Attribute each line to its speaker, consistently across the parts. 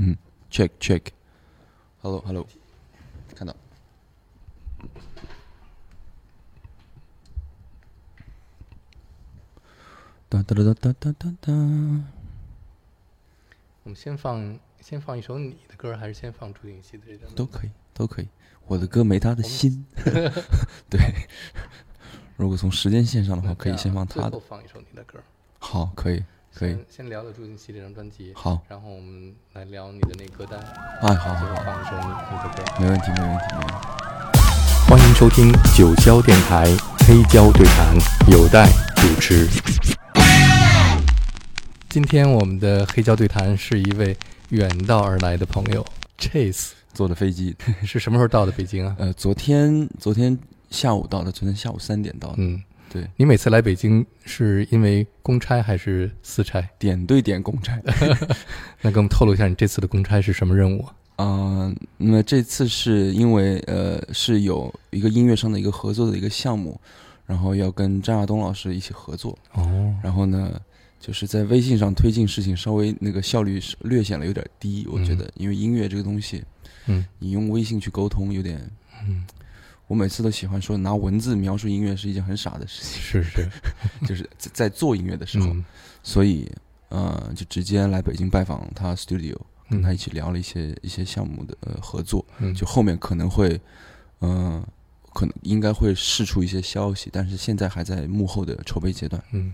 Speaker 1: 嗯，check check，hello hello，看到哒哒哒哒哒哒哒。
Speaker 2: 我们先放先放一首你的歌，还是先放朱景熙的这张？
Speaker 1: 都可以都可以，我的歌没他的心。对，如果从时间线上的话，可以先放他的。好，可以。可以。
Speaker 2: 先聊聊朱定熙这张专辑。
Speaker 1: 好。
Speaker 2: 然后我们来聊你的那歌单。
Speaker 1: 哎，好好好。
Speaker 2: 放一首你你的歌。
Speaker 1: 没问题，没问题，没问题。
Speaker 2: 欢迎收听九霄电台黑胶对谈，有待主持。今天我们的黑胶对谈是一位远道而来的朋友，Chase
Speaker 1: 坐的飞机
Speaker 2: 是什么时候到的北京啊？
Speaker 1: 呃，昨天昨天下午到的，昨天下午三点到的。
Speaker 2: 嗯，
Speaker 1: 对
Speaker 2: 你每次来北京是因为公差还是私差？
Speaker 1: 点对点公差。
Speaker 2: 那给我们透露一下，你这次的公差是什么任务？
Speaker 1: 啊，那么这次是因为呃是有一个音乐上的一个合作的一个项目，然后要跟张亚东老师一起合作。
Speaker 2: 哦，
Speaker 1: 然后呢？就是在微信上推进事情，稍微那个效率略显了有点低，我觉得，因为音乐这个东西，
Speaker 2: 嗯，
Speaker 1: 你用微信去沟通有点，
Speaker 2: 嗯，
Speaker 1: 我每次都喜欢说拿文字描述音乐是一件很傻的事情，
Speaker 2: 是是，
Speaker 1: 就是在在做音乐的时候，所以呃，就直接来北京拜访他 studio，跟他一起聊了一些一些项目的呃合作，就后面可能会，嗯，可能应该会试出一些消息，但是现在还在幕后的筹备阶段，
Speaker 2: 嗯。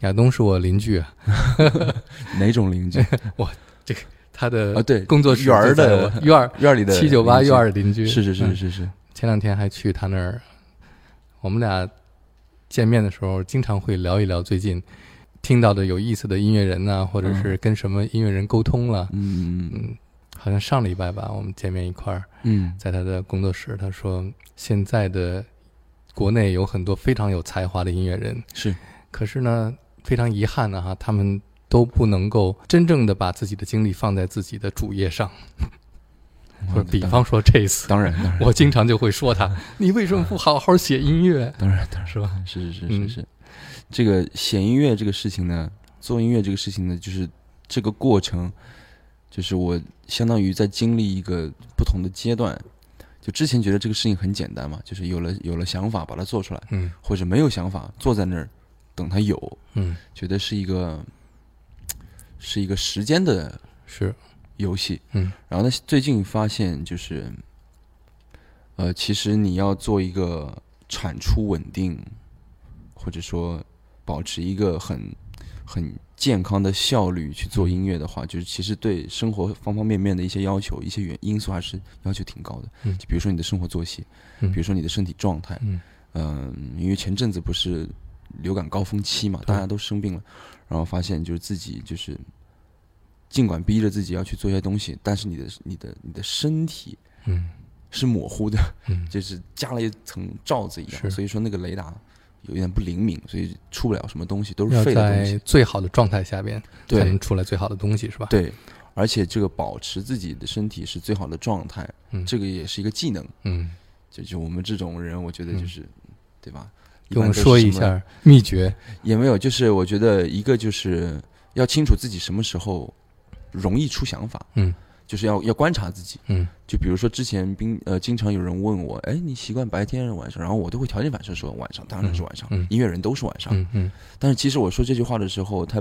Speaker 2: 亚东是我邻居啊，
Speaker 1: 哪种邻居？
Speaker 2: 我，这个他的
Speaker 1: 啊，对，
Speaker 2: 工作室
Speaker 1: 园
Speaker 2: 的院
Speaker 1: 院里的
Speaker 2: 七九八院的邻居，
Speaker 1: 是是是是是。
Speaker 2: 前两天还去他那儿，我们俩见面的时候，经常会聊一聊最近听到的有意思的音乐人呐，或者是跟什么音乐人沟通了。
Speaker 1: 嗯
Speaker 2: 嗯嗯，好像上礼拜吧，我们见面一块儿。
Speaker 1: 嗯，
Speaker 2: 在他的工作室，他说现在的国内有很多非常有才华的音乐人，
Speaker 1: 是，
Speaker 2: 可是呢。非常遗憾的哈，他们都不能够真正的把自己的精力放在自己的主业上。或者比方说这次，
Speaker 1: 当然，当然，
Speaker 2: 我经常就会说他：“ 你为什么不好好写音乐？”
Speaker 1: 当然，当然，
Speaker 2: 是吧？
Speaker 1: 是是是是是。这个写音乐这个事情呢，做音乐这个事情呢，就是这个过程，就是我相当于在经历一个不同的阶段。就之前觉得这个事情很简单嘛，就是有了有了想法把它做出来，
Speaker 2: 嗯，
Speaker 1: 或者没有想法坐在那儿。等他有，
Speaker 2: 嗯，
Speaker 1: 觉得是一个，是一个时间的，
Speaker 2: 是
Speaker 1: 游戏，
Speaker 2: 嗯，
Speaker 1: 然后呢，最近发现就是，呃，其实你要做一个产出稳定，或者说保持一个很很健康的效率去做音乐的话，就是其实对生活方方面面的一些要求、一些原因素还是要求挺高的，
Speaker 2: 嗯，
Speaker 1: 就比如说你的生活作息，
Speaker 2: 嗯，
Speaker 1: 比如说你的身体状态，
Speaker 2: 嗯，
Speaker 1: 嗯，因为前阵子不是。流感高峰期嘛，大家都生病了，然后发现就是自己就是，尽管逼着自己要去做一些东西，但是你的你的你的身体，
Speaker 2: 嗯，
Speaker 1: 是模糊的，
Speaker 2: 嗯，
Speaker 1: 就是加了一层罩子一样，所以说那个雷达有一点不灵敏，所以出不了什么东西，都是废的东西。
Speaker 2: 最好的状态下边才能出来最好的东西，是吧？
Speaker 1: 对，而且这个保持自己的身体是最好的状态，
Speaker 2: 嗯，
Speaker 1: 这个也是一个技能，
Speaker 2: 嗯，
Speaker 1: 就就我们这种人，我觉得就是，对吧？
Speaker 2: 跟我们说一下秘诀，
Speaker 1: 也没有，就是我觉得一个就是要清楚自己什么时候容易出想法，
Speaker 2: 嗯，
Speaker 1: 就是要要观察自己，
Speaker 2: 嗯，
Speaker 1: 就比如说之前冰呃经常有人问我，哎，你习惯白天还是晚上？然后我都会条件反射说晚上，当然是晚上，音乐人都是晚上，
Speaker 2: 嗯嗯，
Speaker 1: 但是其实我说这句话的时候，它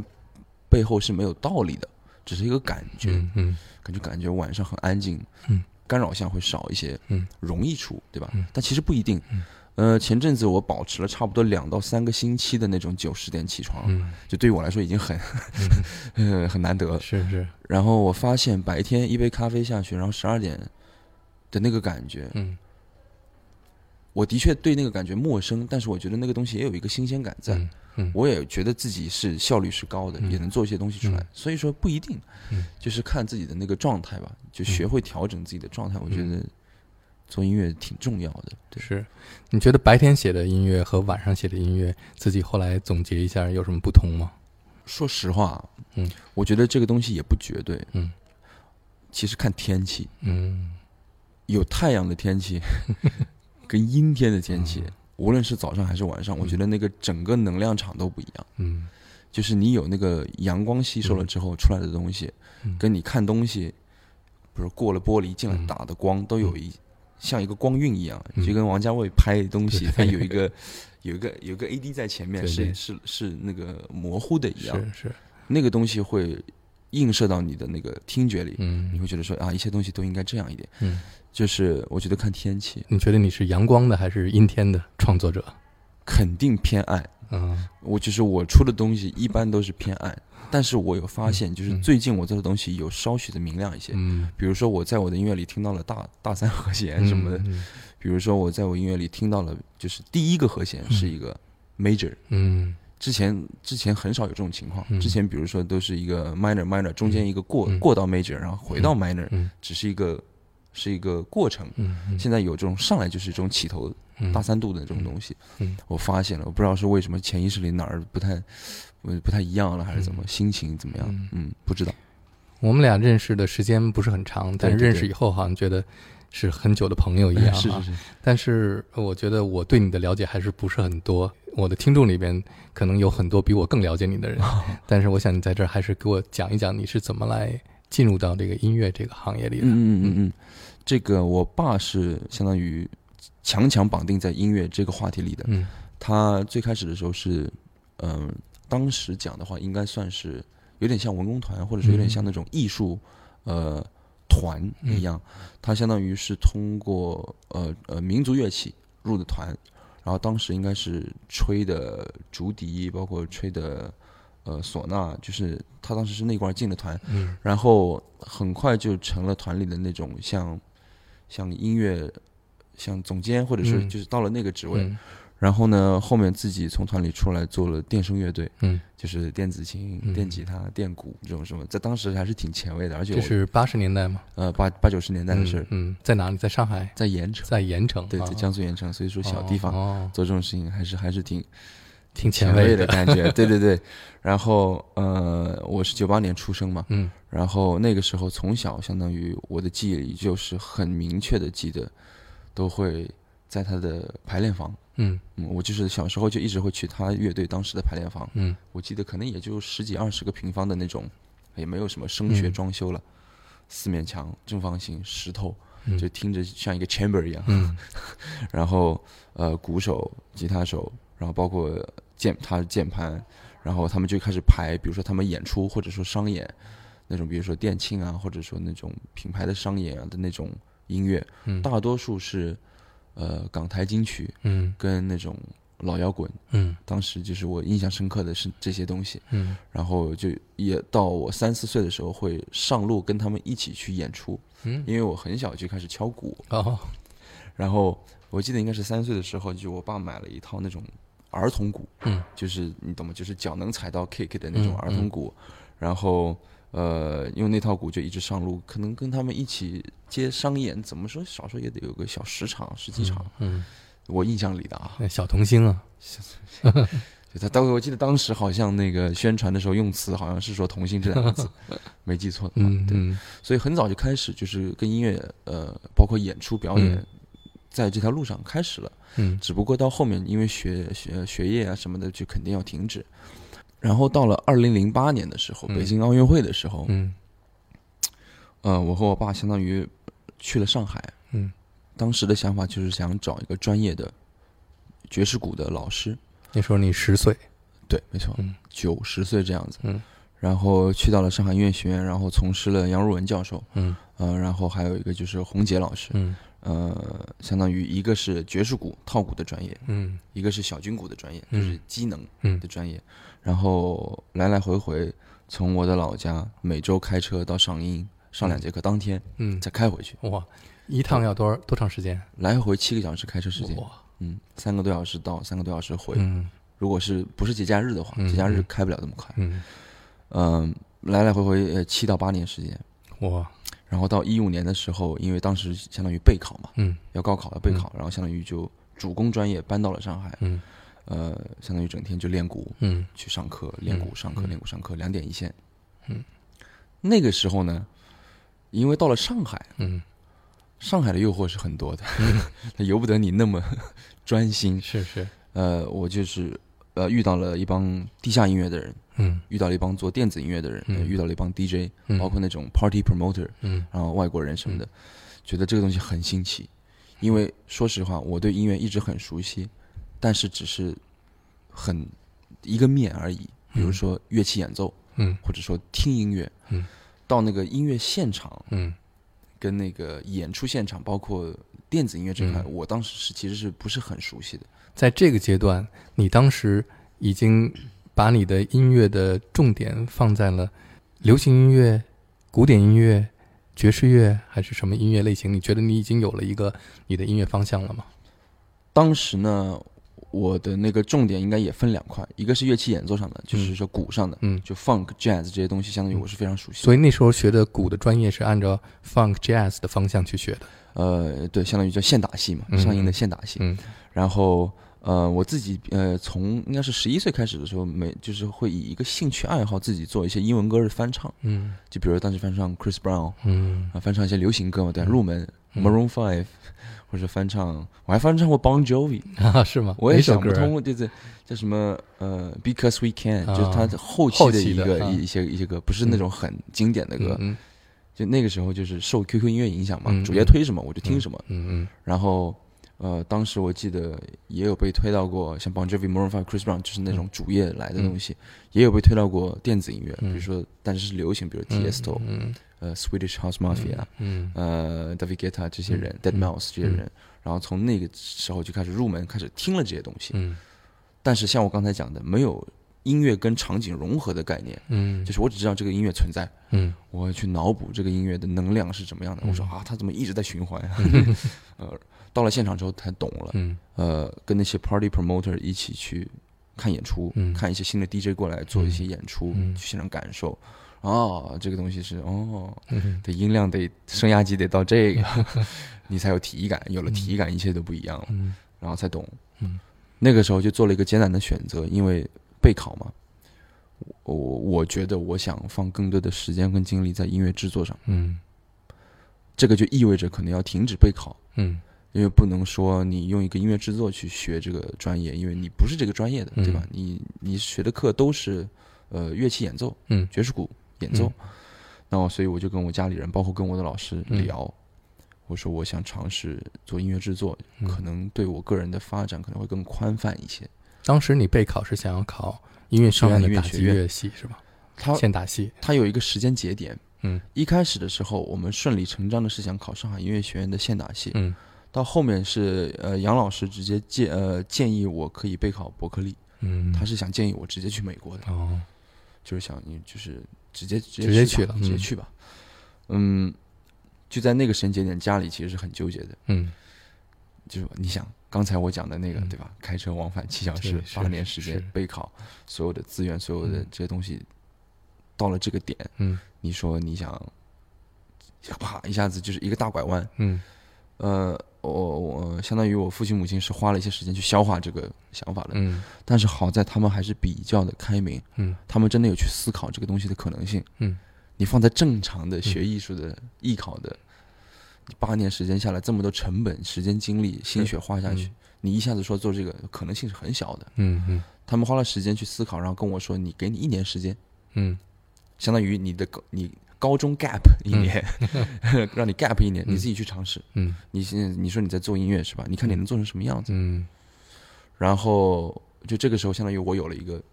Speaker 1: 背后是没有道理的，只是一个感觉，
Speaker 2: 嗯，
Speaker 1: 感觉感觉晚上很安静，
Speaker 2: 嗯，
Speaker 1: 干扰项会少一些，
Speaker 2: 嗯，
Speaker 1: 容易出，对吧？
Speaker 2: 嗯，
Speaker 1: 但其实不一定，
Speaker 2: 嗯。
Speaker 1: 呃，前阵子我保持了差不多两到三个星期的那种九十点起床，
Speaker 2: 嗯，
Speaker 1: 就对于我来说已经很，呃，很难得。
Speaker 2: 是是。
Speaker 1: 然后我发现白天一杯咖啡下去，然后十二点的那个感觉，
Speaker 2: 嗯，
Speaker 1: 我的确对那个感觉陌生，但是我觉得那个东西也有一个新鲜感在，
Speaker 2: 嗯，
Speaker 1: 我也觉得自己是效率是高的，也能做一些东西出来。所以说不一定，
Speaker 2: 嗯，
Speaker 1: 就是看自己的那个状态吧，就学会调整自己的状态，我觉得。做音乐挺重要的，
Speaker 2: 是。你觉得白天写的音乐和晚上写的音乐，自己后来总结一下有什么不同吗？
Speaker 1: 说实话，
Speaker 2: 嗯，
Speaker 1: 我觉得这个东西也不绝对，
Speaker 2: 嗯，
Speaker 1: 其实看天气，
Speaker 2: 嗯，
Speaker 1: 有太阳的天气 跟阴天的天气，无论是早上还是晚上，我觉得那个整个能量场都不一样，
Speaker 2: 嗯，
Speaker 1: 就是你有那个阳光吸收了之后出来的东西，跟你看东西。比如过了玻璃进来
Speaker 2: 嗯。
Speaker 1: 打的光，都有一像一个光晕一样，
Speaker 2: 嗯。
Speaker 1: 就跟王家卫拍的东西，
Speaker 2: 对。
Speaker 1: 它有一个 有一个有一个 AD 在前面，是是是那个模糊的一样，
Speaker 2: 是是，
Speaker 1: 那个东西会映射到你的那个听觉里，你
Speaker 2: 嗯
Speaker 1: 会觉得说啊，一些东西都应该这样一点。
Speaker 2: 嗯，
Speaker 1: 就是我觉得看天气，
Speaker 2: 你觉得你是阳光的还是阴天的创作者？
Speaker 1: 肯定偏暗。
Speaker 2: 嗯。
Speaker 1: 我就是我出的东西一般都是偏暗，但是我有发现，就是
Speaker 2: 嗯。
Speaker 1: 最近我做的东西有稍许的明亮一些。
Speaker 2: 嗯，
Speaker 1: 比如说我在我的音乐里听到了大大三和弦什么的，
Speaker 2: 嗯
Speaker 1: 比如说我在我音乐里听到了，就是第一个和弦是一个 major，
Speaker 2: 嗯。
Speaker 1: 之前之前很少有这种情况
Speaker 2: 嗯，
Speaker 1: 之前比如说都是一个 minor minor 中间一个过
Speaker 2: 嗯
Speaker 1: 过到 major，然后回到 minor，
Speaker 2: 嗯。
Speaker 1: 只是一个是一个过程。现在有这种上来就是这种起头
Speaker 2: 嗯
Speaker 1: 大三度的这种东西，
Speaker 2: 嗯
Speaker 1: 我发现了，我不知道是为什么潜意识里哪儿不太，呃不太一样了，还是怎么，心情怎么样
Speaker 2: 嗯？
Speaker 1: 嗯，不知道。
Speaker 2: 我们俩认识的时间不是很长，但是认识以后好像觉得是很久的朋友一样、啊。
Speaker 1: 是是是，
Speaker 2: 但是我觉得我对你的了解还是不是很多。我的听众里边可能有很多比我更了解你的人，但是我想你在这儿还是给我讲一讲你是怎么来进入到这个音乐这个行业里的。
Speaker 1: 嗯嗯嗯嗯，这个我爸是相当于强强绑定在音乐这个话题里的。
Speaker 2: 嗯
Speaker 1: 他最开始的时候是，嗯、当时讲的话应该算是有点像文工团，或者是有点像那种艺术，呃，团一样。他相当于是通过呃呃民族乐器入的团，然后当时应该是吹的竹笛，包括吹的呃唢呐，就是他当时是那块儿进的团，
Speaker 2: 嗯
Speaker 1: 然后很快就成了团里的那种像像音乐像总监，或者是
Speaker 2: 嗯
Speaker 1: 就是到了那个职位。
Speaker 2: 嗯
Speaker 1: 然后呢，后面自己从团里出来做了电声乐队，
Speaker 2: 嗯，
Speaker 1: 就是电子琴、
Speaker 2: 嗯
Speaker 1: 电吉他、电鼓这种什么，在当时还是挺前卫的，而且我
Speaker 2: 这是八十年代嘛？
Speaker 1: 呃八八九十年代的事儿，
Speaker 2: 嗯，嗯在哪里？在上海，
Speaker 1: 在盐城，
Speaker 2: 在盐城。
Speaker 1: 对，
Speaker 2: 啊
Speaker 1: 在江苏盐城，所以说小地方、
Speaker 2: 哦，
Speaker 1: 做这种事情还是还是挺
Speaker 2: 挺
Speaker 1: 前
Speaker 2: 卫
Speaker 1: 的感觉，对对对。然后呃，我是九八年出生嘛，
Speaker 2: 嗯
Speaker 1: 然后那个时候从小相当于我的记忆里就是很明确的记得，都会在他的排练房。
Speaker 2: 嗯。
Speaker 1: 嗯，我就是小时候就一直会去他乐队当时的排练房，
Speaker 2: 嗯。
Speaker 1: 我记得可能也就十几二十个平方的那种，也没有什么声学
Speaker 2: 嗯
Speaker 1: 装修了，四面墙、正方形、石头，
Speaker 2: 嗯。
Speaker 1: 就听着像一个 chamber 一样。
Speaker 2: 嗯。
Speaker 1: 然后呃，鼓手、吉他手，然后包括键，他的键盘，然后他们就开始排，比如说他们演出或者说商演那种，比如说店庆啊，或者说那种品牌的商演啊的那种音乐，
Speaker 2: 嗯。
Speaker 1: 大多数是呃港台金曲
Speaker 2: 嗯。
Speaker 1: 跟那种老摇滚。
Speaker 2: 嗯。
Speaker 1: 当时就是我印象深刻的是这些东西，
Speaker 2: 嗯。
Speaker 1: 然后就也到我三四岁的时候会上路跟他们一起去演出，
Speaker 2: 嗯。
Speaker 1: 因为我很小就开始敲鼓，
Speaker 2: 哦。
Speaker 1: 然后我记得应该是三岁的时候，就我爸买了一套那种儿童鼓，
Speaker 2: 嗯。
Speaker 1: 就是你懂吗？就是脚能踩到 kick 的那种
Speaker 2: 嗯。
Speaker 1: 儿童鼓，然后呃用那套鼓就一直上路，可能跟他们一起接商演，怎么说少说也得有个小十场十几场，
Speaker 2: 嗯，
Speaker 1: 我印象里的啊。
Speaker 2: 小童星啊，
Speaker 1: 就他当我记得当时好像那个宣传的时候用词好像是说“童星”这两个字，没记错的话，对，
Speaker 2: 嗯嗯。
Speaker 1: 所以很早就开始就是跟音乐呃，包括演出表演，
Speaker 2: 嗯。
Speaker 1: 在这条路上开始了。
Speaker 2: 嗯。
Speaker 1: 只不过到后面因为学学学业啊什么的，就肯定要停止。然后到了二零零八年的时候，
Speaker 2: 嗯。
Speaker 1: 北京奥运会的时候，
Speaker 2: 嗯。
Speaker 1: 呃，我和我爸相当于去了上海。
Speaker 2: 嗯。
Speaker 1: 当时的想法就是想找一个专业的爵士鼓的老师。
Speaker 2: 那时候你十岁，
Speaker 1: 对，没错
Speaker 2: 嗯，
Speaker 1: 九十岁这样子。
Speaker 2: 嗯。
Speaker 1: 然后去到了上海音乐学院，然后从事了杨汝文教授，
Speaker 2: 嗯。
Speaker 1: 呃，然后还有一个就是洪杰老师，
Speaker 2: 嗯
Speaker 1: 呃，相当于一个是爵士鼓套鼓的专业，
Speaker 2: 嗯。
Speaker 1: 一个是小军鼓的专业，就
Speaker 2: 嗯
Speaker 1: 是机能
Speaker 2: 嗯
Speaker 1: 的专业，然后来来回回从我的老家每周开车到上音上两节课，当天
Speaker 2: 嗯，
Speaker 1: 再开回去，
Speaker 2: 哇，一趟要多少多长时间？
Speaker 1: 来回七个小时开车时间，
Speaker 2: 哇，
Speaker 1: 嗯，三个多小时到，三个多小时回。
Speaker 2: 嗯。
Speaker 1: 如果是不是节假日的话，
Speaker 2: 嗯
Speaker 1: 节假日
Speaker 2: 嗯。
Speaker 1: 开不了这么快，
Speaker 2: 嗯。
Speaker 1: 嗯，来来回回呃七到八年时间。
Speaker 2: 哇
Speaker 1: 然后到一五年的时候，因为当时相当于备考嘛，
Speaker 2: 嗯。
Speaker 1: 要高考要备考，然后相当于就主攻专业搬到了上海，
Speaker 2: 嗯。
Speaker 1: 呃，相当于整天就练鼓，
Speaker 2: 嗯。
Speaker 1: 去上课，练鼓上课，
Speaker 2: 嗯。
Speaker 1: 练鼓上课，两点一线。
Speaker 2: 嗯，
Speaker 1: 那个时候呢，因为到了上海，
Speaker 2: 嗯。
Speaker 1: 上海的诱惑是很多的，它由不得你那么 专心。
Speaker 2: 是是。
Speaker 1: 呃，我就是呃遇到了一帮地下音乐的人，
Speaker 2: 嗯。
Speaker 1: 遇到了一帮做电子音乐的人，
Speaker 2: 嗯
Speaker 1: 呃遇到了一帮 DJ，、
Speaker 2: 嗯。
Speaker 1: 包括那种 party promoter，
Speaker 2: 嗯。
Speaker 1: 然后外国人什么的，觉得这个东西很新奇。因为说实话，我对音乐一直很熟悉，但是只是很一个面而已。比如说乐器演奏，
Speaker 2: 嗯。
Speaker 1: 或者说听音乐，
Speaker 2: 嗯。
Speaker 1: 到那个音乐现场
Speaker 2: 嗯。
Speaker 1: 跟那个演出现场，包括电子音乐这块，
Speaker 2: 嗯。
Speaker 1: 我当时是其实是不是很熟悉的。
Speaker 2: 在这个阶段，你当时已经把你的音乐的重点放在了流行音乐、古典音乐、爵士乐，还是什么音乐类型？你觉得你已经有了一个你的音乐方向了吗？
Speaker 1: 当时呢，我的那个重点应该也分两块，一个是乐器演奏上的，就是说鼓上的，
Speaker 2: 嗯，
Speaker 1: 就 funk、jazz 这些东西，相当于我是非常熟悉的。
Speaker 2: 所以那时候学的鼓的专业是按照 funk jazz 的方向去学的。
Speaker 1: 呃，对，相当于叫现打戏嘛，
Speaker 2: 嗯
Speaker 1: 上映的现打戏。
Speaker 2: 嗯
Speaker 1: 然后呃，我自己呃，从应该是十一岁开始的时候，每就是会以一个兴趣爱好自己做一些英文歌的翻唱，
Speaker 2: 嗯。
Speaker 1: 就比如当时翻唱 Chris Brown
Speaker 2: 嗯。
Speaker 1: 啊，翻唱一些流行歌嘛，对入门
Speaker 2: 嗯。
Speaker 1: Maroon Five，或者翻唱，我还翻唱过 Bon Jovi，
Speaker 2: 啊，是吗？
Speaker 1: 我也想不通，就是叫什么呃，Because We Can，、
Speaker 2: 啊
Speaker 1: 就是他后期的一个一一些一些歌，不是那种很经典的歌，
Speaker 2: 嗯
Speaker 1: 就那个时候就是受 QQ 音乐影响嘛，
Speaker 2: 嗯
Speaker 1: 主页推什么我就听什么，
Speaker 2: 嗯嗯。
Speaker 1: 然后呃，当时我记得也有被推到过像 Bon Jovi、Maroon Five、Chris Brown，就是那种主页来的东西，也有被推到过电子音乐，
Speaker 2: 嗯
Speaker 1: 比如说但是是流行，比如
Speaker 2: 嗯
Speaker 1: Tiesto、
Speaker 2: 嗯。
Speaker 1: 呃 Swedish House Mafia、
Speaker 2: 嗯
Speaker 1: 呃 David Guetta 这些人、
Speaker 2: 嗯
Speaker 1: d e a d
Speaker 2: 嗯
Speaker 1: Mouse 这些人，然后从那个时候就开始入门，开始听了这些东西。
Speaker 2: 嗯。
Speaker 1: 但是像我刚才讲的，没有音乐跟场景融合的概念，
Speaker 2: 嗯。
Speaker 1: 就是我只知道这个音乐存在，
Speaker 2: 嗯。
Speaker 1: 我要去脑补这个音乐的能量是怎么样的。
Speaker 2: 嗯
Speaker 1: 我说啊，它怎么一直在循环？呃，到了现场之后才懂了。
Speaker 2: 嗯。
Speaker 1: 呃，跟那些 party promoter 一起去看演出，
Speaker 2: 嗯。
Speaker 1: 看一些新的 DJ 过来做一些演出，
Speaker 2: 嗯。
Speaker 1: 去现场感受。哦，这个东西是哦，
Speaker 2: 嗯。
Speaker 1: 的音量得升压级得到这个，你才有体感，有了体感，一切都不一样了，
Speaker 2: 嗯。
Speaker 1: 然后才懂。
Speaker 2: 嗯，
Speaker 1: 那个时候就做了一个艰难的选择，因为备考嘛，我我觉得我想放更多的时间跟精力在音乐制作上，
Speaker 2: 嗯。
Speaker 1: 这个就意味着可能要停止备考，
Speaker 2: 嗯
Speaker 1: 因为不能说你用一个音乐制作去学这个专业，因为你不是这个专业的，对吧？
Speaker 2: 嗯
Speaker 1: 你你学的课都是呃乐器演奏，
Speaker 2: 嗯
Speaker 1: 爵士鼓演奏。那我所以我就跟我家里人，包括跟我的老师
Speaker 2: 嗯
Speaker 1: 聊，我说我想尝试做音乐制作，
Speaker 2: 嗯
Speaker 1: 可能对我个人的发展可能会更宽泛一些。
Speaker 2: 当时你备考是想要考音乐学
Speaker 1: 上
Speaker 2: 院的打击
Speaker 1: 音乐
Speaker 2: 系是吧？
Speaker 1: 他
Speaker 2: 现打戏。
Speaker 1: 他有一个时间节点，
Speaker 2: 嗯
Speaker 1: 一开始的时候我们顺理成章的是想考上海音乐学院的现打戏，
Speaker 2: 嗯
Speaker 1: 到后面是呃杨老师直接建呃建议我可以备考伯克利，
Speaker 2: 嗯，
Speaker 1: 他是想建议我直接去美国的，
Speaker 2: 哦。
Speaker 1: 就是想你就是直接直
Speaker 2: 直接
Speaker 1: 去
Speaker 2: 了嗯
Speaker 1: 直接去吧，嗯，就在那个时间节点，家里其实是很纠结的，
Speaker 2: 嗯。
Speaker 1: 就是你想刚才我讲的那个、
Speaker 2: 嗯。
Speaker 1: 对吧？开车往返七小时八年时间备考，所有的资源，所有的
Speaker 2: 嗯。
Speaker 1: 这些东西，到了这个点，
Speaker 2: 嗯。
Speaker 1: 你说你想，啪一下子就是一个大拐弯，
Speaker 2: 嗯。
Speaker 1: 呃，我我相当于我父亲母亲是花了一些时间去消化这个想法的，
Speaker 2: 嗯
Speaker 1: 但是好在他们还是比较的开明，
Speaker 2: 嗯
Speaker 1: 他们真的有去思考这个东西的可能性。
Speaker 2: 嗯，
Speaker 1: 你放在正常的学艺术的艺考的，你八年时间下来，这么多成本、时间、精力、心血花下去，你一下子说做这个可能性是很小的。
Speaker 2: 嗯嗯
Speaker 1: 他们花了时间去思考，然后跟我说：“你给你一年时间，
Speaker 2: 嗯
Speaker 1: 相当于你的你高中 gap 一年，让你 gap 一年，你自己去尝试。
Speaker 2: 嗯
Speaker 1: 你现在你说你在做音乐是吧？你看你能做成什么样子？
Speaker 2: 嗯
Speaker 1: 然后就这个时候，相当于我有了一个，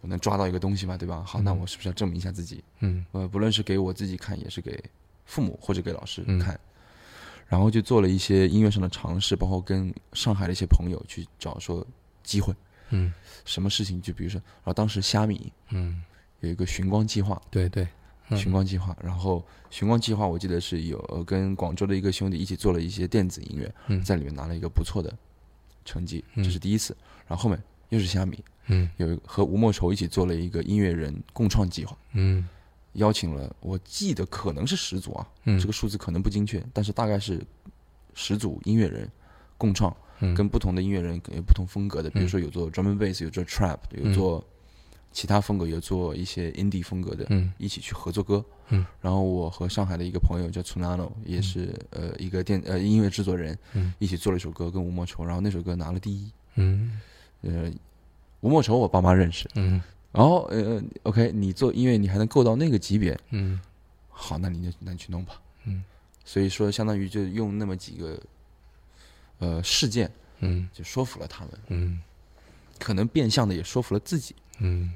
Speaker 1: 我能抓到一个东西嘛，对吧？好，那我是不是要证明一下自己？
Speaker 2: 嗯
Speaker 1: 呃，不论是给我自己看，也是给父母或者给老师
Speaker 2: 嗯
Speaker 1: 看。然后就做了一些音乐上的尝试，包括跟上海的一些朋友去找说机会，
Speaker 2: 嗯
Speaker 1: 什么事情就比如说，然后当时虾米
Speaker 2: 嗯，
Speaker 1: 有一个寻光计划，
Speaker 2: 对对，嗯
Speaker 1: 寻光计划，然后寻光计划我记得是有呃跟广州的一个兄弟一起做了一些电子音乐，
Speaker 2: 嗯。
Speaker 1: 在里面拿了一个不错的成绩，
Speaker 2: 嗯。
Speaker 1: 这是第一次。然后后面又是虾米，
Speaker 2: 嗯。
Speaker 1: 有和吴莫愁一起做了一个音乐人共创计划，
Speaker 2: 嗯。
Speaker 1: 邀请了我记得可能是十组啊，
Speaker 2: 嗯。
Speaker 1: 这个数字可能不精确，但是大概是十组音乐人共创，
Speaker 2: 嗯。
Speaker 1: 跟不同的音乐人有不同风格的，比如说有做 drum and bass，有做 trap，有做其他风格，有做一些 indie 风格的，
Speaker 2: 嗯。
Speaker 1: 一起去合作歌。
Speaker 2: 嗯，
Speaker 1: 然后我和上海的一个朋友叫 Tsunano，也是呃一个电呃音乐制作人，
Speaker 2: 嗯。
Speaker 1: 一起做了一首歌跟吴莫愁，然后那首歌拿了第一。
Speaker 2: 嗯。
Speaker 1: 呃，吴莫愁我爸妈认识，
Speaker 2: 嗯。
Speaker 1: 然后呃，OK，你做音乐你还能够到那个级别，
Speaker 2: 嗯。
Speaker 1: 好，那你就那你去弄吧。
Speaker 2: 嗯，
Speaker 1: 所以说相当于就用那么几个呃事件
Speaker 2: 嗯。
Speaker 1: 就说服了他们，
Speaker 2: 嗯。
Speaker 1: 可能变相的也说服了自己。
Speaker 2: 嗯。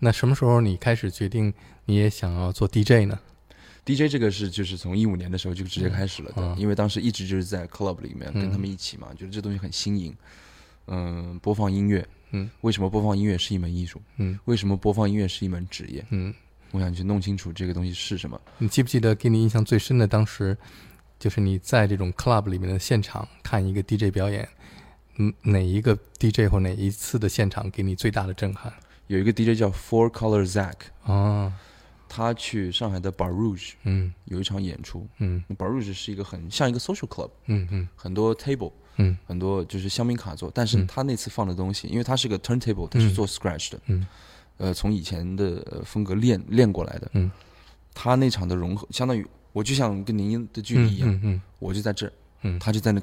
Speaker 2: 那什么时候你开始决定你也想要做 DJ 呢
Speaker 1: ？DJ 这个是就是从一五年的时候就直接开始了的，
Speaker 2: 嗯
Speaker 1: 因为当时一直就是在 club 里面
Speaker 2: 嗯
Speaker 1: 跟他们一起嘛，觉得这东西很新颖。嗯，播放音乐，
Speaker 2: 嗯，
Speaker 1: 为什么播放音乐是一门艺术？
Speaker 2: 嗯
Speaker 1: 为什么播放音乐是一门职业？
Speaker 2: 嗯，
Speaker 1: 我想去弄清楚这个东西是什么。
Speaker 2: 你记不记得给你印象最深的当时，就是你在这种 club 里面的现场看一个 DJ 表演，嗯，哪一个 DJ 或哪一次的现场给你最大的震撼？
Speaker 1: 有一个 DJ 叫 Four Color Zack，
Speaker 2: 啊，
Speaker 1: 他去上海的 Bar Rouge
Speaker 2: 嗯。
Speaker 1: 有一场演出。
Speaker 2: 嗯。
Speaker 1: Bar Rouge 是一个很像一个 social club，
Speaker 2: 嗯嗯。
Speaker 1: 很多 table，
Speaker 2: 嗯。
Speaker 1: 很多就是香槟卡座。但是
Speaker 2: 嗯。
Speaker 1: 他那次放的东西，因为他是个 turntable，他是
Speaker 2: 嗯
Speaker 1: 做 scratch 的，
Speaker 2: 嗯。
Speaker 1: 呃，从以前的呃风格练练过来的。
Speaker 2: 嗯，
Speaker 1: 他那场的融合，相当于我就像跟您的距
Speaker 2: 嗯
Speaker 1: 离一样，
Speaker 2: 嗯嗯
Speaker 1: 我就在这儿，
Speaker 2: 嗯。
Speaker 1: 他就在那，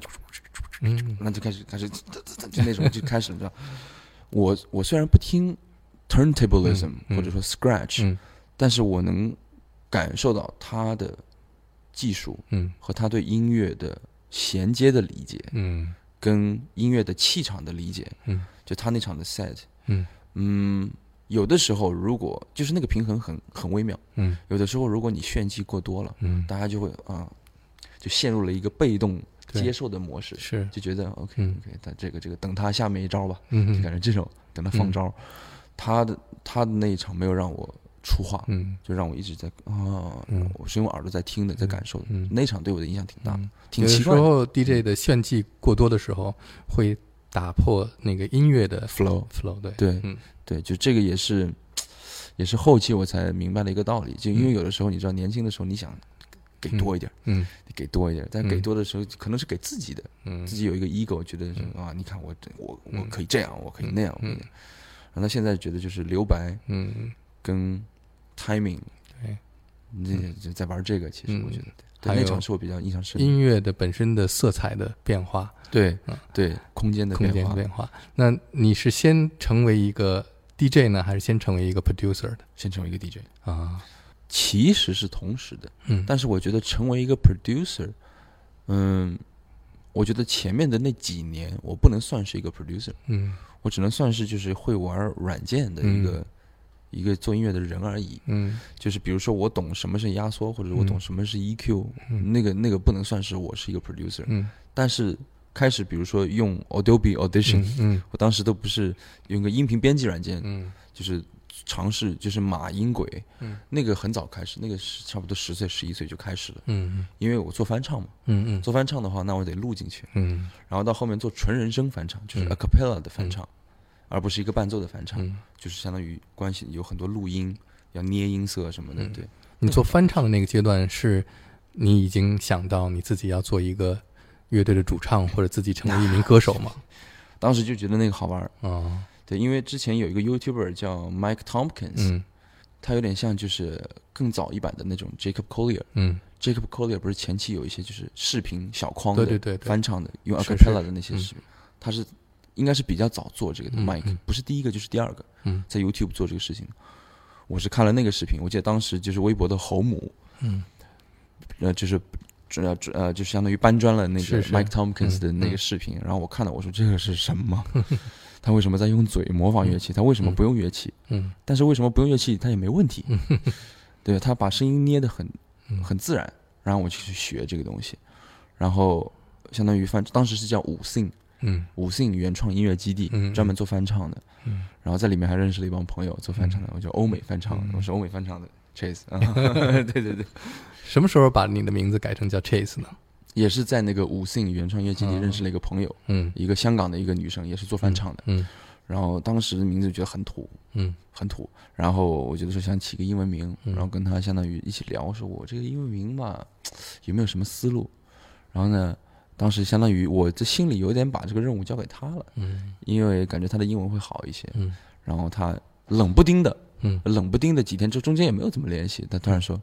Speaker 2: 嗯。
Speaker 1: 那就开始开始就那种就开始，你知道，我我虽然不听 turntablism、或者说 scratch，、
Speaker 2: 嗯。
Speaker 1: 但是我能感受到他的技术
Speaker 2: 嗯。
Speaker 1: 和他对音乐的衔接的理解，
Speaker 2: 嗯。
Speaker 1: 跟音乐的气场的理解。
Speaker 2: 嗯，
Speaker 1: 就他那场的 set，
Speaker 2: 嗯。
Speaker 1: 嗯，有的时候如果就是那个平衡很很微妙，
Speaker 2: 嗯。
Speaker 1: 有的时候如果你炫技过多了，
Speaker 2: 嗯，
Speaker 1: 大家就会啊，就陷入了一个被动接受的模式，
Speaker 2: 是，
Speaker 1: 就觉得 OK
Speaker 2: 嗯。
Speaker 1: OK，他这个这个等他下面一招吧，
Speaker 2: 嗯
Speaker 1: 就感觉这种等他放招，他的他的那一场没有让我出话，
Speaker 2: 嗯。
Speaker 1: 就让我一直在啊，
Speaker 2: 嗯。
Speaker 1: 我是用耳朵在听的，在感受的，
Speaker 2: 嗯。
Speaker 1: 那场对我的影响挺大的，
Speaker 2: 嗯，
Speaker 1: 挺奇怪的。
Speaker 2: 有的时候 DJ 的炫技过多的时候，会打破那个音乐的 flow，flow，对，
Speaker 1: 对
Speaker 2: 嗯。
Speaker 1: 对，就这个也是也是后期我才明白了一个道理，就因为有的时候你知道年轻的时候你想给多一点，
Speaker 2: 嗯。
Speaker 1: 你给多一点，但
Speaker 2: 嗯。
Speaker 1: 给多的时候可能是给自己的，
Speaker 2: 嗯。
Speaker 1: 自己有一个 ego，觉得啊，你看我我我可以这样，我可以那样，
Speaker 2: 嗯
Speaker 1: 后他现在觉得就是留白
Speaker 2: 嗯。
Speaker 1: 跟 timing，
Speaker 2: 对，
Speaker 1: 那就在玩这个，其实
Speaker 2: 嗯
Speaker 1: 我觉得对。
Speaker 2: 还有
Speaker 1: 那场是我比较印象深。的。
Speaker 2: 音乐的本身的色彩的变化，
Speaker 1: 对
Speaker 2: 嗯。
Speaker 1: 对，空间的
Speaker 2: 空间
Speaker 1: 变化，
Speaker 2: 的变化。那你是先成为一个 DJ 呢，还是先成为一个 producer 的？
Speaker 1: 先成为一个 DJ，
Speaker 2: 啊？
Speaker 1: 其实是同时的，
Speaker 2: 嗯，
Speaker 1: 但是我觉得成为一个 producer，嗯，我觉得前面的那几年我不能算是一个 producer，
Speaker 2: 嗯
Speaker 1: 我只能算是就是会玩软件的一个、一个做音乐的人而已。
Speaker 2: 嗯。
Speaker 1: 就是比如说我懂什么是压缩，或者我懂
Speaker 2: 嗯
Speaker 1: 什么是 EQ，、
Speaker 2: 嗯。
Speaker 1: 那个那个不能算是我是一个 producer。
Speaker 2: 嗯。
Speaker 1: 但是开始比如说用 Adobe Audition，、
Speaker 2: 嗯
Speaker 1: 我当时都不是用个音频编辑软件，
Speaker 2: 嗯。
Speaker 1: 就是尝试就是码音轨，
Speaker 2: 嗯。
Speaker 1: 那个很早开始，那个是差不多十岁十一岁就开始了，
Speaker 2: 嗯。
Speaker 1: 因为我做翻唱嘛，
Speaker 2: 嗯嗯。
Speaker 1: 做翻唱的话，那我得录进去，
Speaker 2: 嗯。
Speaker 1: 然后到后面做纯人声翻唱，就是
Speaker 2: 嗯。
Speaker 1: a cappella 的翻唱，而不是一个伴奏的翻唱，
Speaker 2: 嗯，
Speaker 1: 就是相当于关系有很多录音，要捏音色什么的，
Speaker 2: 嗯。
Speaker 1: 对，
Speaker 2: 你做翻唱的那个阶段，是你已经想到你自己要做一个乐队的主唱，或者自己成为一名歌手吗？
Speaker 1: 当时就觉得那个好玩儿，
Speaker 2: 哦，
Speaker 1: 对，因为之前有一个 YouTuber 叫 Mike Tompkins，、
Speaker 2: 嗯。
Speaker 1: 他有点像就是更早一版的那种 Jacob Collier。
Speaker 2: 嗯。
Speaker 1: Jacob Collier 不是前期有一些就是视频小框的
Speaker 2: 对对对对
Speaker 1: 翻唱的，用 a
Speaker 2: 是。
Speaker 1: cappella 的那些
Speaker 2: 嗯
Speaker 1: 视频，他是应该是比较早做这个的。
Speaker 2: 嗯
Speaker 1: Mike
Speaker 2: 嗯
Speaker 1: 不是第一个就是第二个，
Speaker 2: 嗯
Speaker 1: 在 YouTube 做这个事情。我是看了那个视频，我记得当时就是微博的侯母，
Speaker 2: 嗯
Speaker 1: 呃，就是呃呃，就相当于搬砖了那个 Mike Tompkins 的那
Speaker 2: 嗯
Speaker 1: 个视频，然后我看到我说这个是什么？他为什么在用嘴模仿乐器？他为什么不用乐器？
Speaker 2: 嗯
Speaker 1: 但是为什么不用乐器？他也没问题，对他把声音捏得很
Speaker 2: 嗯
Speaker 1: 很自然，然后我就去学这个东西，然后相当于翻，当时是叫五 sing
Speaker 2: 嗯。
Speaker 1: 五 sing 原创音乐基地，
Speaker 2: 嗯
Speaker 1: 专门做翻唱的，
Speaker 2: 嗯。
Speaker 1: 然后在里面还认识了一帮朋友做翻唱的，我叫欧美翻唱，
Speaker 2: 嗯。
Speaker 1: 我是欧美翻唱的 Chase，啊。对对对，
Speaker 2: 什么时候把你的名字改成叫 Chase 呢？
Speaker 1: 也是在那个五 sing 原创音乐基地
Speaker 2: 哦
Speaker 1: 认识了一个朋友，
Speaker 2: 嗯。
Speaker 1: 一个香港的一个女生，也是做翻唱的，
Speaker 2: 嗯
Speaker 1: 然后当时名字觉得很土，
Speaker 2: 嗯。
Speaker 1: 很土，然后我觉得说想起个英文名，
Speaker 2: 嗯。
Speaker 1: 然后跟她相当于一起聊，说我这个英文名吧，有没有什么思路？然后呢，当时相当于我这心里有点把这个任务交给他了，
Speaker 2: 嗯。
Speaker 1: 因为感觉他的英文会好一些。
Speaker 2: 嗯。
Speaker 1: 然后他冷不丁的，
Speaker 2: 嗯。
Speaker 1: 冷不丁的几天之中间也没有怎么联系，他突然说：“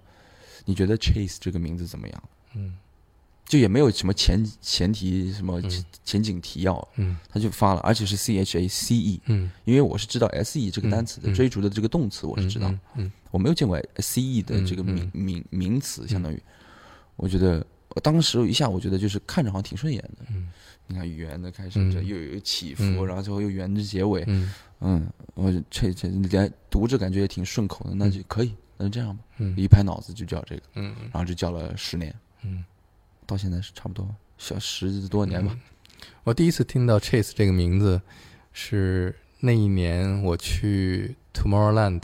Speaker 1: 你觉得 Chase 这个名字怎么样
Speaker 2: 嗯？”
Speaker 1: 就也没有什么前前提什么
Speaker 2: 嗯。
Speaker 1: 前前景提要，
Speaker 2: 嗯。
Speaker 1: 他就发了，而且是 C H A C E，
Speaker 2: 嗯，
Speaker 1: 因为我是知道 S E 这个单词的追逐的这个动词我是知道，
Speaker 2: 嗯。
Speaker 1: 我没有见过 C E 的这个
Speaker 2: 嗯。
Speaker 1: 名名名词，相当于，我觉得我当时一下我觉得就是看着好像挺顺眼的，
Speaker 2: 嗯。
Speaker 1: 你看圆的开始
Speaker 2: 嗯。
Speaker 1: 这又有起伏，
Speaker 2: 嗯
Speaker 1: 然后最后又圆的结尾，
Speaker 2: 嗯。
Speaker 1: 嗯，我就这这连读着感觉也挺顺口的，那就可以，那就这样吧，
Speaker 2: 嗯。
Speaker 1: 一拍脑子就叫这个，
Speaker 2: 嗯。
Speaker 1: 然后就叫了十年，
Speaker 2: 嗯，
Speaker 1: 到现在是差不多小十多年吧，
Speaker 2: 我第一次听到 Chase 这个名字是那一年我去 Tomorrowland，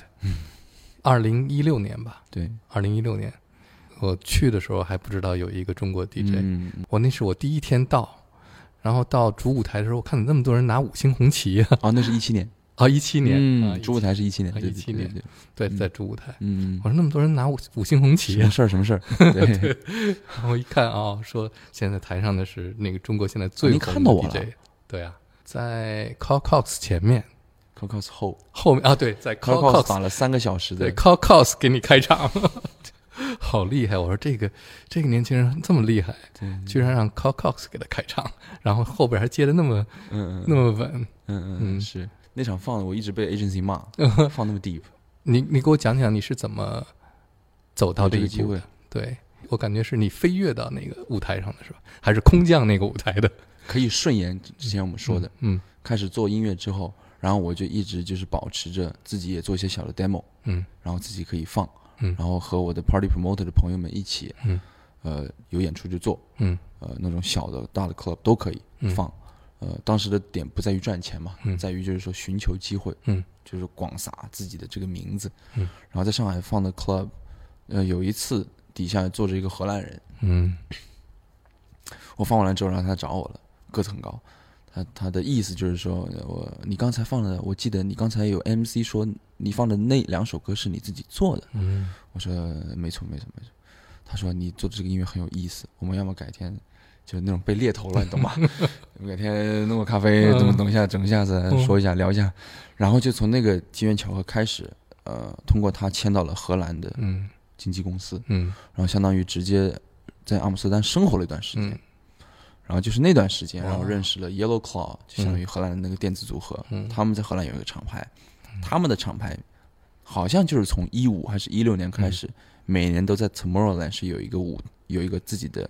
Speaker 2: 二零一六年吧，
Speaker 1: 对。
Speaker 2: 二零一六年我去的时候还不知道有一个中国 DJ，、
Speaker 1: 嗯，
Speaker 2: 我那是我第一天到，然后到主舞台的时候，我看到那么多人拿五星红旗啊，
Speaker 1: 哦，那是一七年，
Speaker 2: 啊，一七年，啊
Speaker 1: 嗯，主舞台是一七年，
Speaker 2: 啊
Speaker 1: 对
Speaker 2: 17年。
Speaker 1: 对
Speaker 2: 在主舞台，
Speaker 1: 嗯
Speaker 2: 我，说那么多人拿五五星红旗啊，
Speaker 1: 什么事儿？什么事儿？对，
Speaker 2: 然后一看啊、说现在台上的是那个中国现在最红的
Speaker 1: 看到我了。
Speaker 2: DJ，对啊，在 Call Cox 前面
Speaker 1: ，，Cocox 后。
Speaker 2: 后面啊，对，在 Call Cox
Speaker 1: 打了三个小时
Speaker 2: 对
Speaker 1: 的
Speaker 2: ，Call Cox 给你开场，好厉害！我说这个这个年轻人这么厉害，居然让 Call Cox 给他开场，然后后边还接的那么
Speaker 1: 嗯嗯
Speaker 2: 那么稳。
Speaker 1: 嗯是那场放的，我一直被 agency 骂，放那么 deep，
Speaker 2: 你你给我讲讲你是怎么走到这一步的
Speaker 1: 这个机会？
Speaker 2: 对我感觉是你飞跃到那个舞台上的是吧？还是空降那个舞台的？
Speaker 1: 可以顺延之前我们说的，
Speaker 2: 嗯
Speaker 1: 开始做音乐之后，然后我就一直就是保持着自己也做一些小的 demo，
Speaker 2: 嗯
Speaker 1: 然后自己可以放，
Speaker 2: 嗯
Speaker 1: 然后和我的 party promoter 的朋友们一起，
Speaker 2: 嗯
Speaker 1: 呃，有演出就做，
Speaker 2: 嗯
Speaker 1: 呃，那种小的、大的 club 都可以
Speaker 2: 嗯
Speaker 1: 放。呃，当时的点不在于赚钱嘛，
Speaker 2: 嗯
Speaker 1: 在于就是说寻求机会，
Speaker 2: 嗯，
Speaker 1: 就是广撒自己的这个名字。
Speaker 2: 嗯，
Speaker 1: 然后在上海放的 club，呃，有一次底下坐着一个荷兰人，
Speaker 2: 嗯
Speaker 1: 我放完了之后，然后他找我了，个子很高。他他的意思就是说，呃我你刚才放的，我记得你刚才有 MC 说你放的那两首歌是你自己做的。
Speaker 2: 嗯
Speaker 1: 我说没错没错没错。他说你做的这个音乐很有意思，我们要么改天就那种被猎头了，你懂吗？改天弄个咖啡，
Speaker 2: 嗯
Speaker 1: 怎么等一下整一下子
Speaker 2: 嗯
Speaker 1: 说一下聊一下，然后就从那个机缘巧合开始，呃，通过他签到了荷兰的
Speaker 2: 嗯
Speaker 1: 经纪公司，
Speaker 2: 嗯
Speaker 1: 然后相当于直接在阿姆斯特丹生活了一段时间。
Speaker 2: 嗯
Speaker 1: 然后就是那段时间，然后认识了 Yellow Claw，就相当于荷兰的那个电子组合。
Speaker 2: 嗯
Speaker 1: 他们在荷兰有一个厂牌，他们的厂牌好像就是从一五还是一六年开始，
Speaker 2: 嗯
Speaker 1: 每年都在 Tomorrowland 是有一个舞，有一个自己的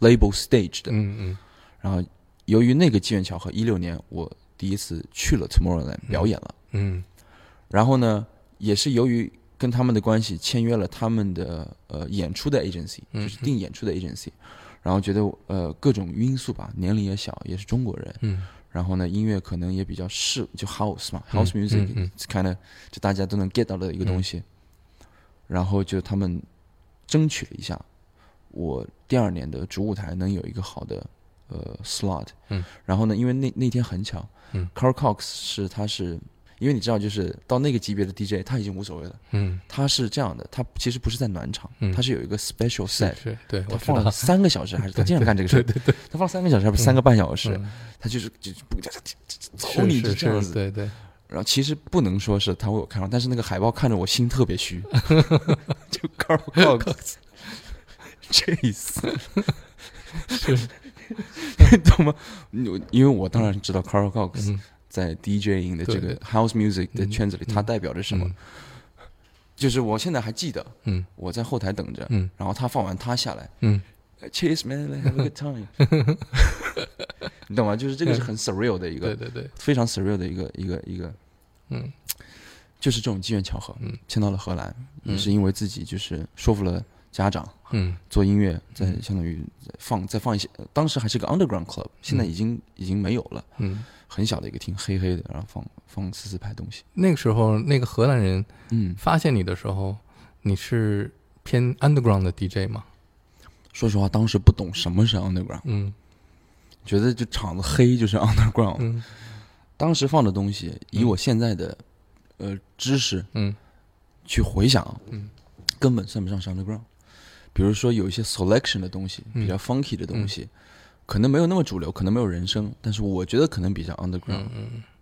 Speaker 1: label stage 的。
Speaker 2: 嗯嗯
Speaker 1: 然后由于那个机缘巧合，一六年我第一次去了 Tomorrowland 表演了。
Speaker 2: 嗯
Speaker 1: 然后呢，也是由于跟他们的关系，签约了他们的呃演出的 agency，
Speaker 2: 嗯
Speaker 1: 就是定演出的 agency。然后觉得呃各种因素吧，年龄也小，也是中国人，
Speaker 2: 嗯
Speaker 1: 然后呢音乐可能也比较适，就 house 嘛
Speaker 2: 嗯
Speaker 1: ，house music
Speaker 2: 嗯嗯
Speaker 1: kind of 就大家都能 get 到的一个东西。然后就他们争取了一下，我第二年的主舞台能有一个好的呃 slot。
Speaker 2: 嗯。
Speaker 1: 然后呢，因为那那天很巧，
Speaker 2: 嗯
Speaker 1: Carl Cox 是他是。因为你知道，就是到那个级别的 DJ，他已经无所谓了。
Speaker 2: 嗯
Speaker 1: 他是这样的，他其实不是在暖场，
Speaker 2: 嗯
Speaker 1: 他是有一个 special set，
Speaker 2: 是，对
Speaker 1: 他
Speaker 2: 我，
Speaker 1: 放了三个小时还是 他经常干这个事儿？
Speaker 2: 对对对，
Speaker 1: 他放三个小时还不是三个半小时？
Speaker 2: 嗯
Speaker 1: 他就是就
Speaker 2: 是
Speaker 1: 你就是这样子。
Speaker 2: 对对，
Speaker 1: 然后其实不能说是他为我看到，但是那个海报看着我心特别虚，就 Carl Cox Chase，
Speaker 2: 是
Speaker 1: 你懂吗？因因为我当然知道 Carl Cox
Speaker 2: 嗯
Speaker 1: 在 DJing 的这个 House Music 的
Speaker 2: 嗯。
Speaker 1: 圈子里，它代表着什么？
Speaker 2: 嗯。
Speaker 1: 就是我现在还记得，
Speaker 2: 嗯。
Speaker 1: 我在后台等着，
Speaker 2: 嗯。
Speaker 1: 然后他放完他下来
Speaker 2: 嗯
Speaker 1: ，Chase man have a good time，你懂吗？就是这个是很 surreal 的一个，
Speaker 2: 对对对，
Speaker 1: 非常 surreal 的一个一个一个，
Speaker 2: 嗯。
Speaker 1: 就是这种机缘巧合，
Speaker 2: 嗯。
Speaker 1: 迁到了荷兰，
Speaker 2: 嗯。
Speaker 1: 也是因为自己就是说服了家长，
Speaker 2: 嗯。
Speaker 1: 做音乐，在
Speaker 2: 嗯。
Speaker 1: 相当于放再放一些，呃当时还是个 underground club，现在已经已经没有了，
Speaker 2: 嗯，
Speaker 1: 很小的一个厅，黑黑的，然后放放四四排东西，
Speaker 2: 那个时候那个荷兰人
Speaker 1: 嗯，
Speaker 2: 发现你的时候，你是偏 underground 的 DJ 吗？
Speaker 1: 说实话，当时不懂什么是 underground，
Speaker 2: 嗯。
Speaker 1: 觉得就场子黑就是 underground，、
Speaker 2: 嗯。
Speaker 1: 当时放的东西，以
Speaker 2: 嗯
Speaker 1: 我现在的呃知识
Speaker 2: 嗯。
Speaker 1: 去回想，
Speaker 2: 嗯。
Speaker 1: 根本算不上是 underground。比如说有一些 selection 的东西，
Speaker 2: 嗯。
Speaker 1: 比较 funky 的东西，可能没有那么主流，可能没有人声，但是我觉得可能比较 underground。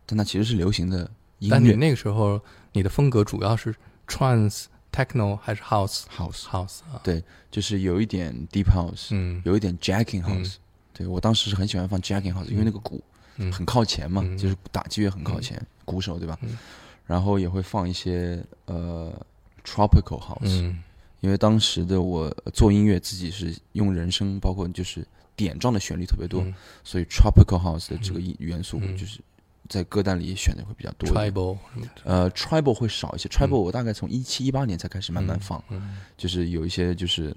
Speaker 1: 但它其实是流行的音
Speaker 2: 但你
Speaker 1: 乐。
Speaker 2: 那个时候，你的风格主要是 trance techno 还是 house house，house 啊？
Speaker 1: 对，就是有一点 deep house，
Speaker 2: 嗯。
Speaker 1: 有一点 jacking house。对我当时是很喜欢放 jacking house，因为那个鼓
Speaker 2: 嗯。
Speaker 1: 很靠前嘛，
Speaker 2: 嗯
Speaker 1: 就是打击乐很靠前，鼓手对吧？
Speaker 2: 嗯。
Speaker 1: 然后也会放一些呃 tropical house，、
Speaker 2: 嗯。
Speaker 1: 因为当时的我做音乐自己是用人声，包括就是点状的旋律特别多，
Speaker 2: 嗯。
Speaker 1: 所以 tropical house 的这个元素
Speaker 2: 嗯。
Speaker 1: 就是在歌单里选的会比较多。
Speaker 2: tribal
Speaker 1: 呃，tribal 会少一些，tribal 我大概从一七一八年才开始慢慢放，
Speaker 2: 嗯。
Speaker 1: 就是有一些就是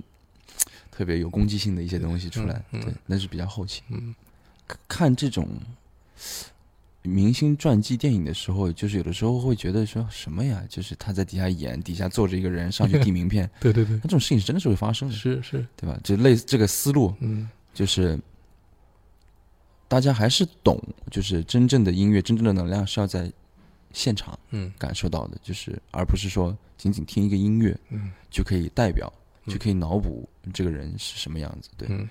Speaker 1: 特别有攻击性的一些东西出来，对，那是比较后期。
Speaker 2: 嗯。
Speaker 1: 看这种明星传记电影的时候，就是有的时候会觉得说什么呀，就是他在底下演，底下坐着一个人上去递名片，
Speaker 2: 对对对。
Speaker 1: 那这种事情是真的是会发生的，
Speaker 2: 是是。
Speaker 1: 对吧？就类似这个思路，
Speaker 2: 嗯
Speaker 1: 就是大家还是懂，就是真正的音乐、真正的能量是要在现场
Speaker 2: 嗯。
Speaker 1: 感受到的，就是而不是说仅仅听一个音乐
Speaker 2: 嗯。
Speaker 1: 就可以代表，
Speaker 2: 嗯。
Speaker 1: 就可以脑补这个人是什么样子。对，
Speaker 2: 嗯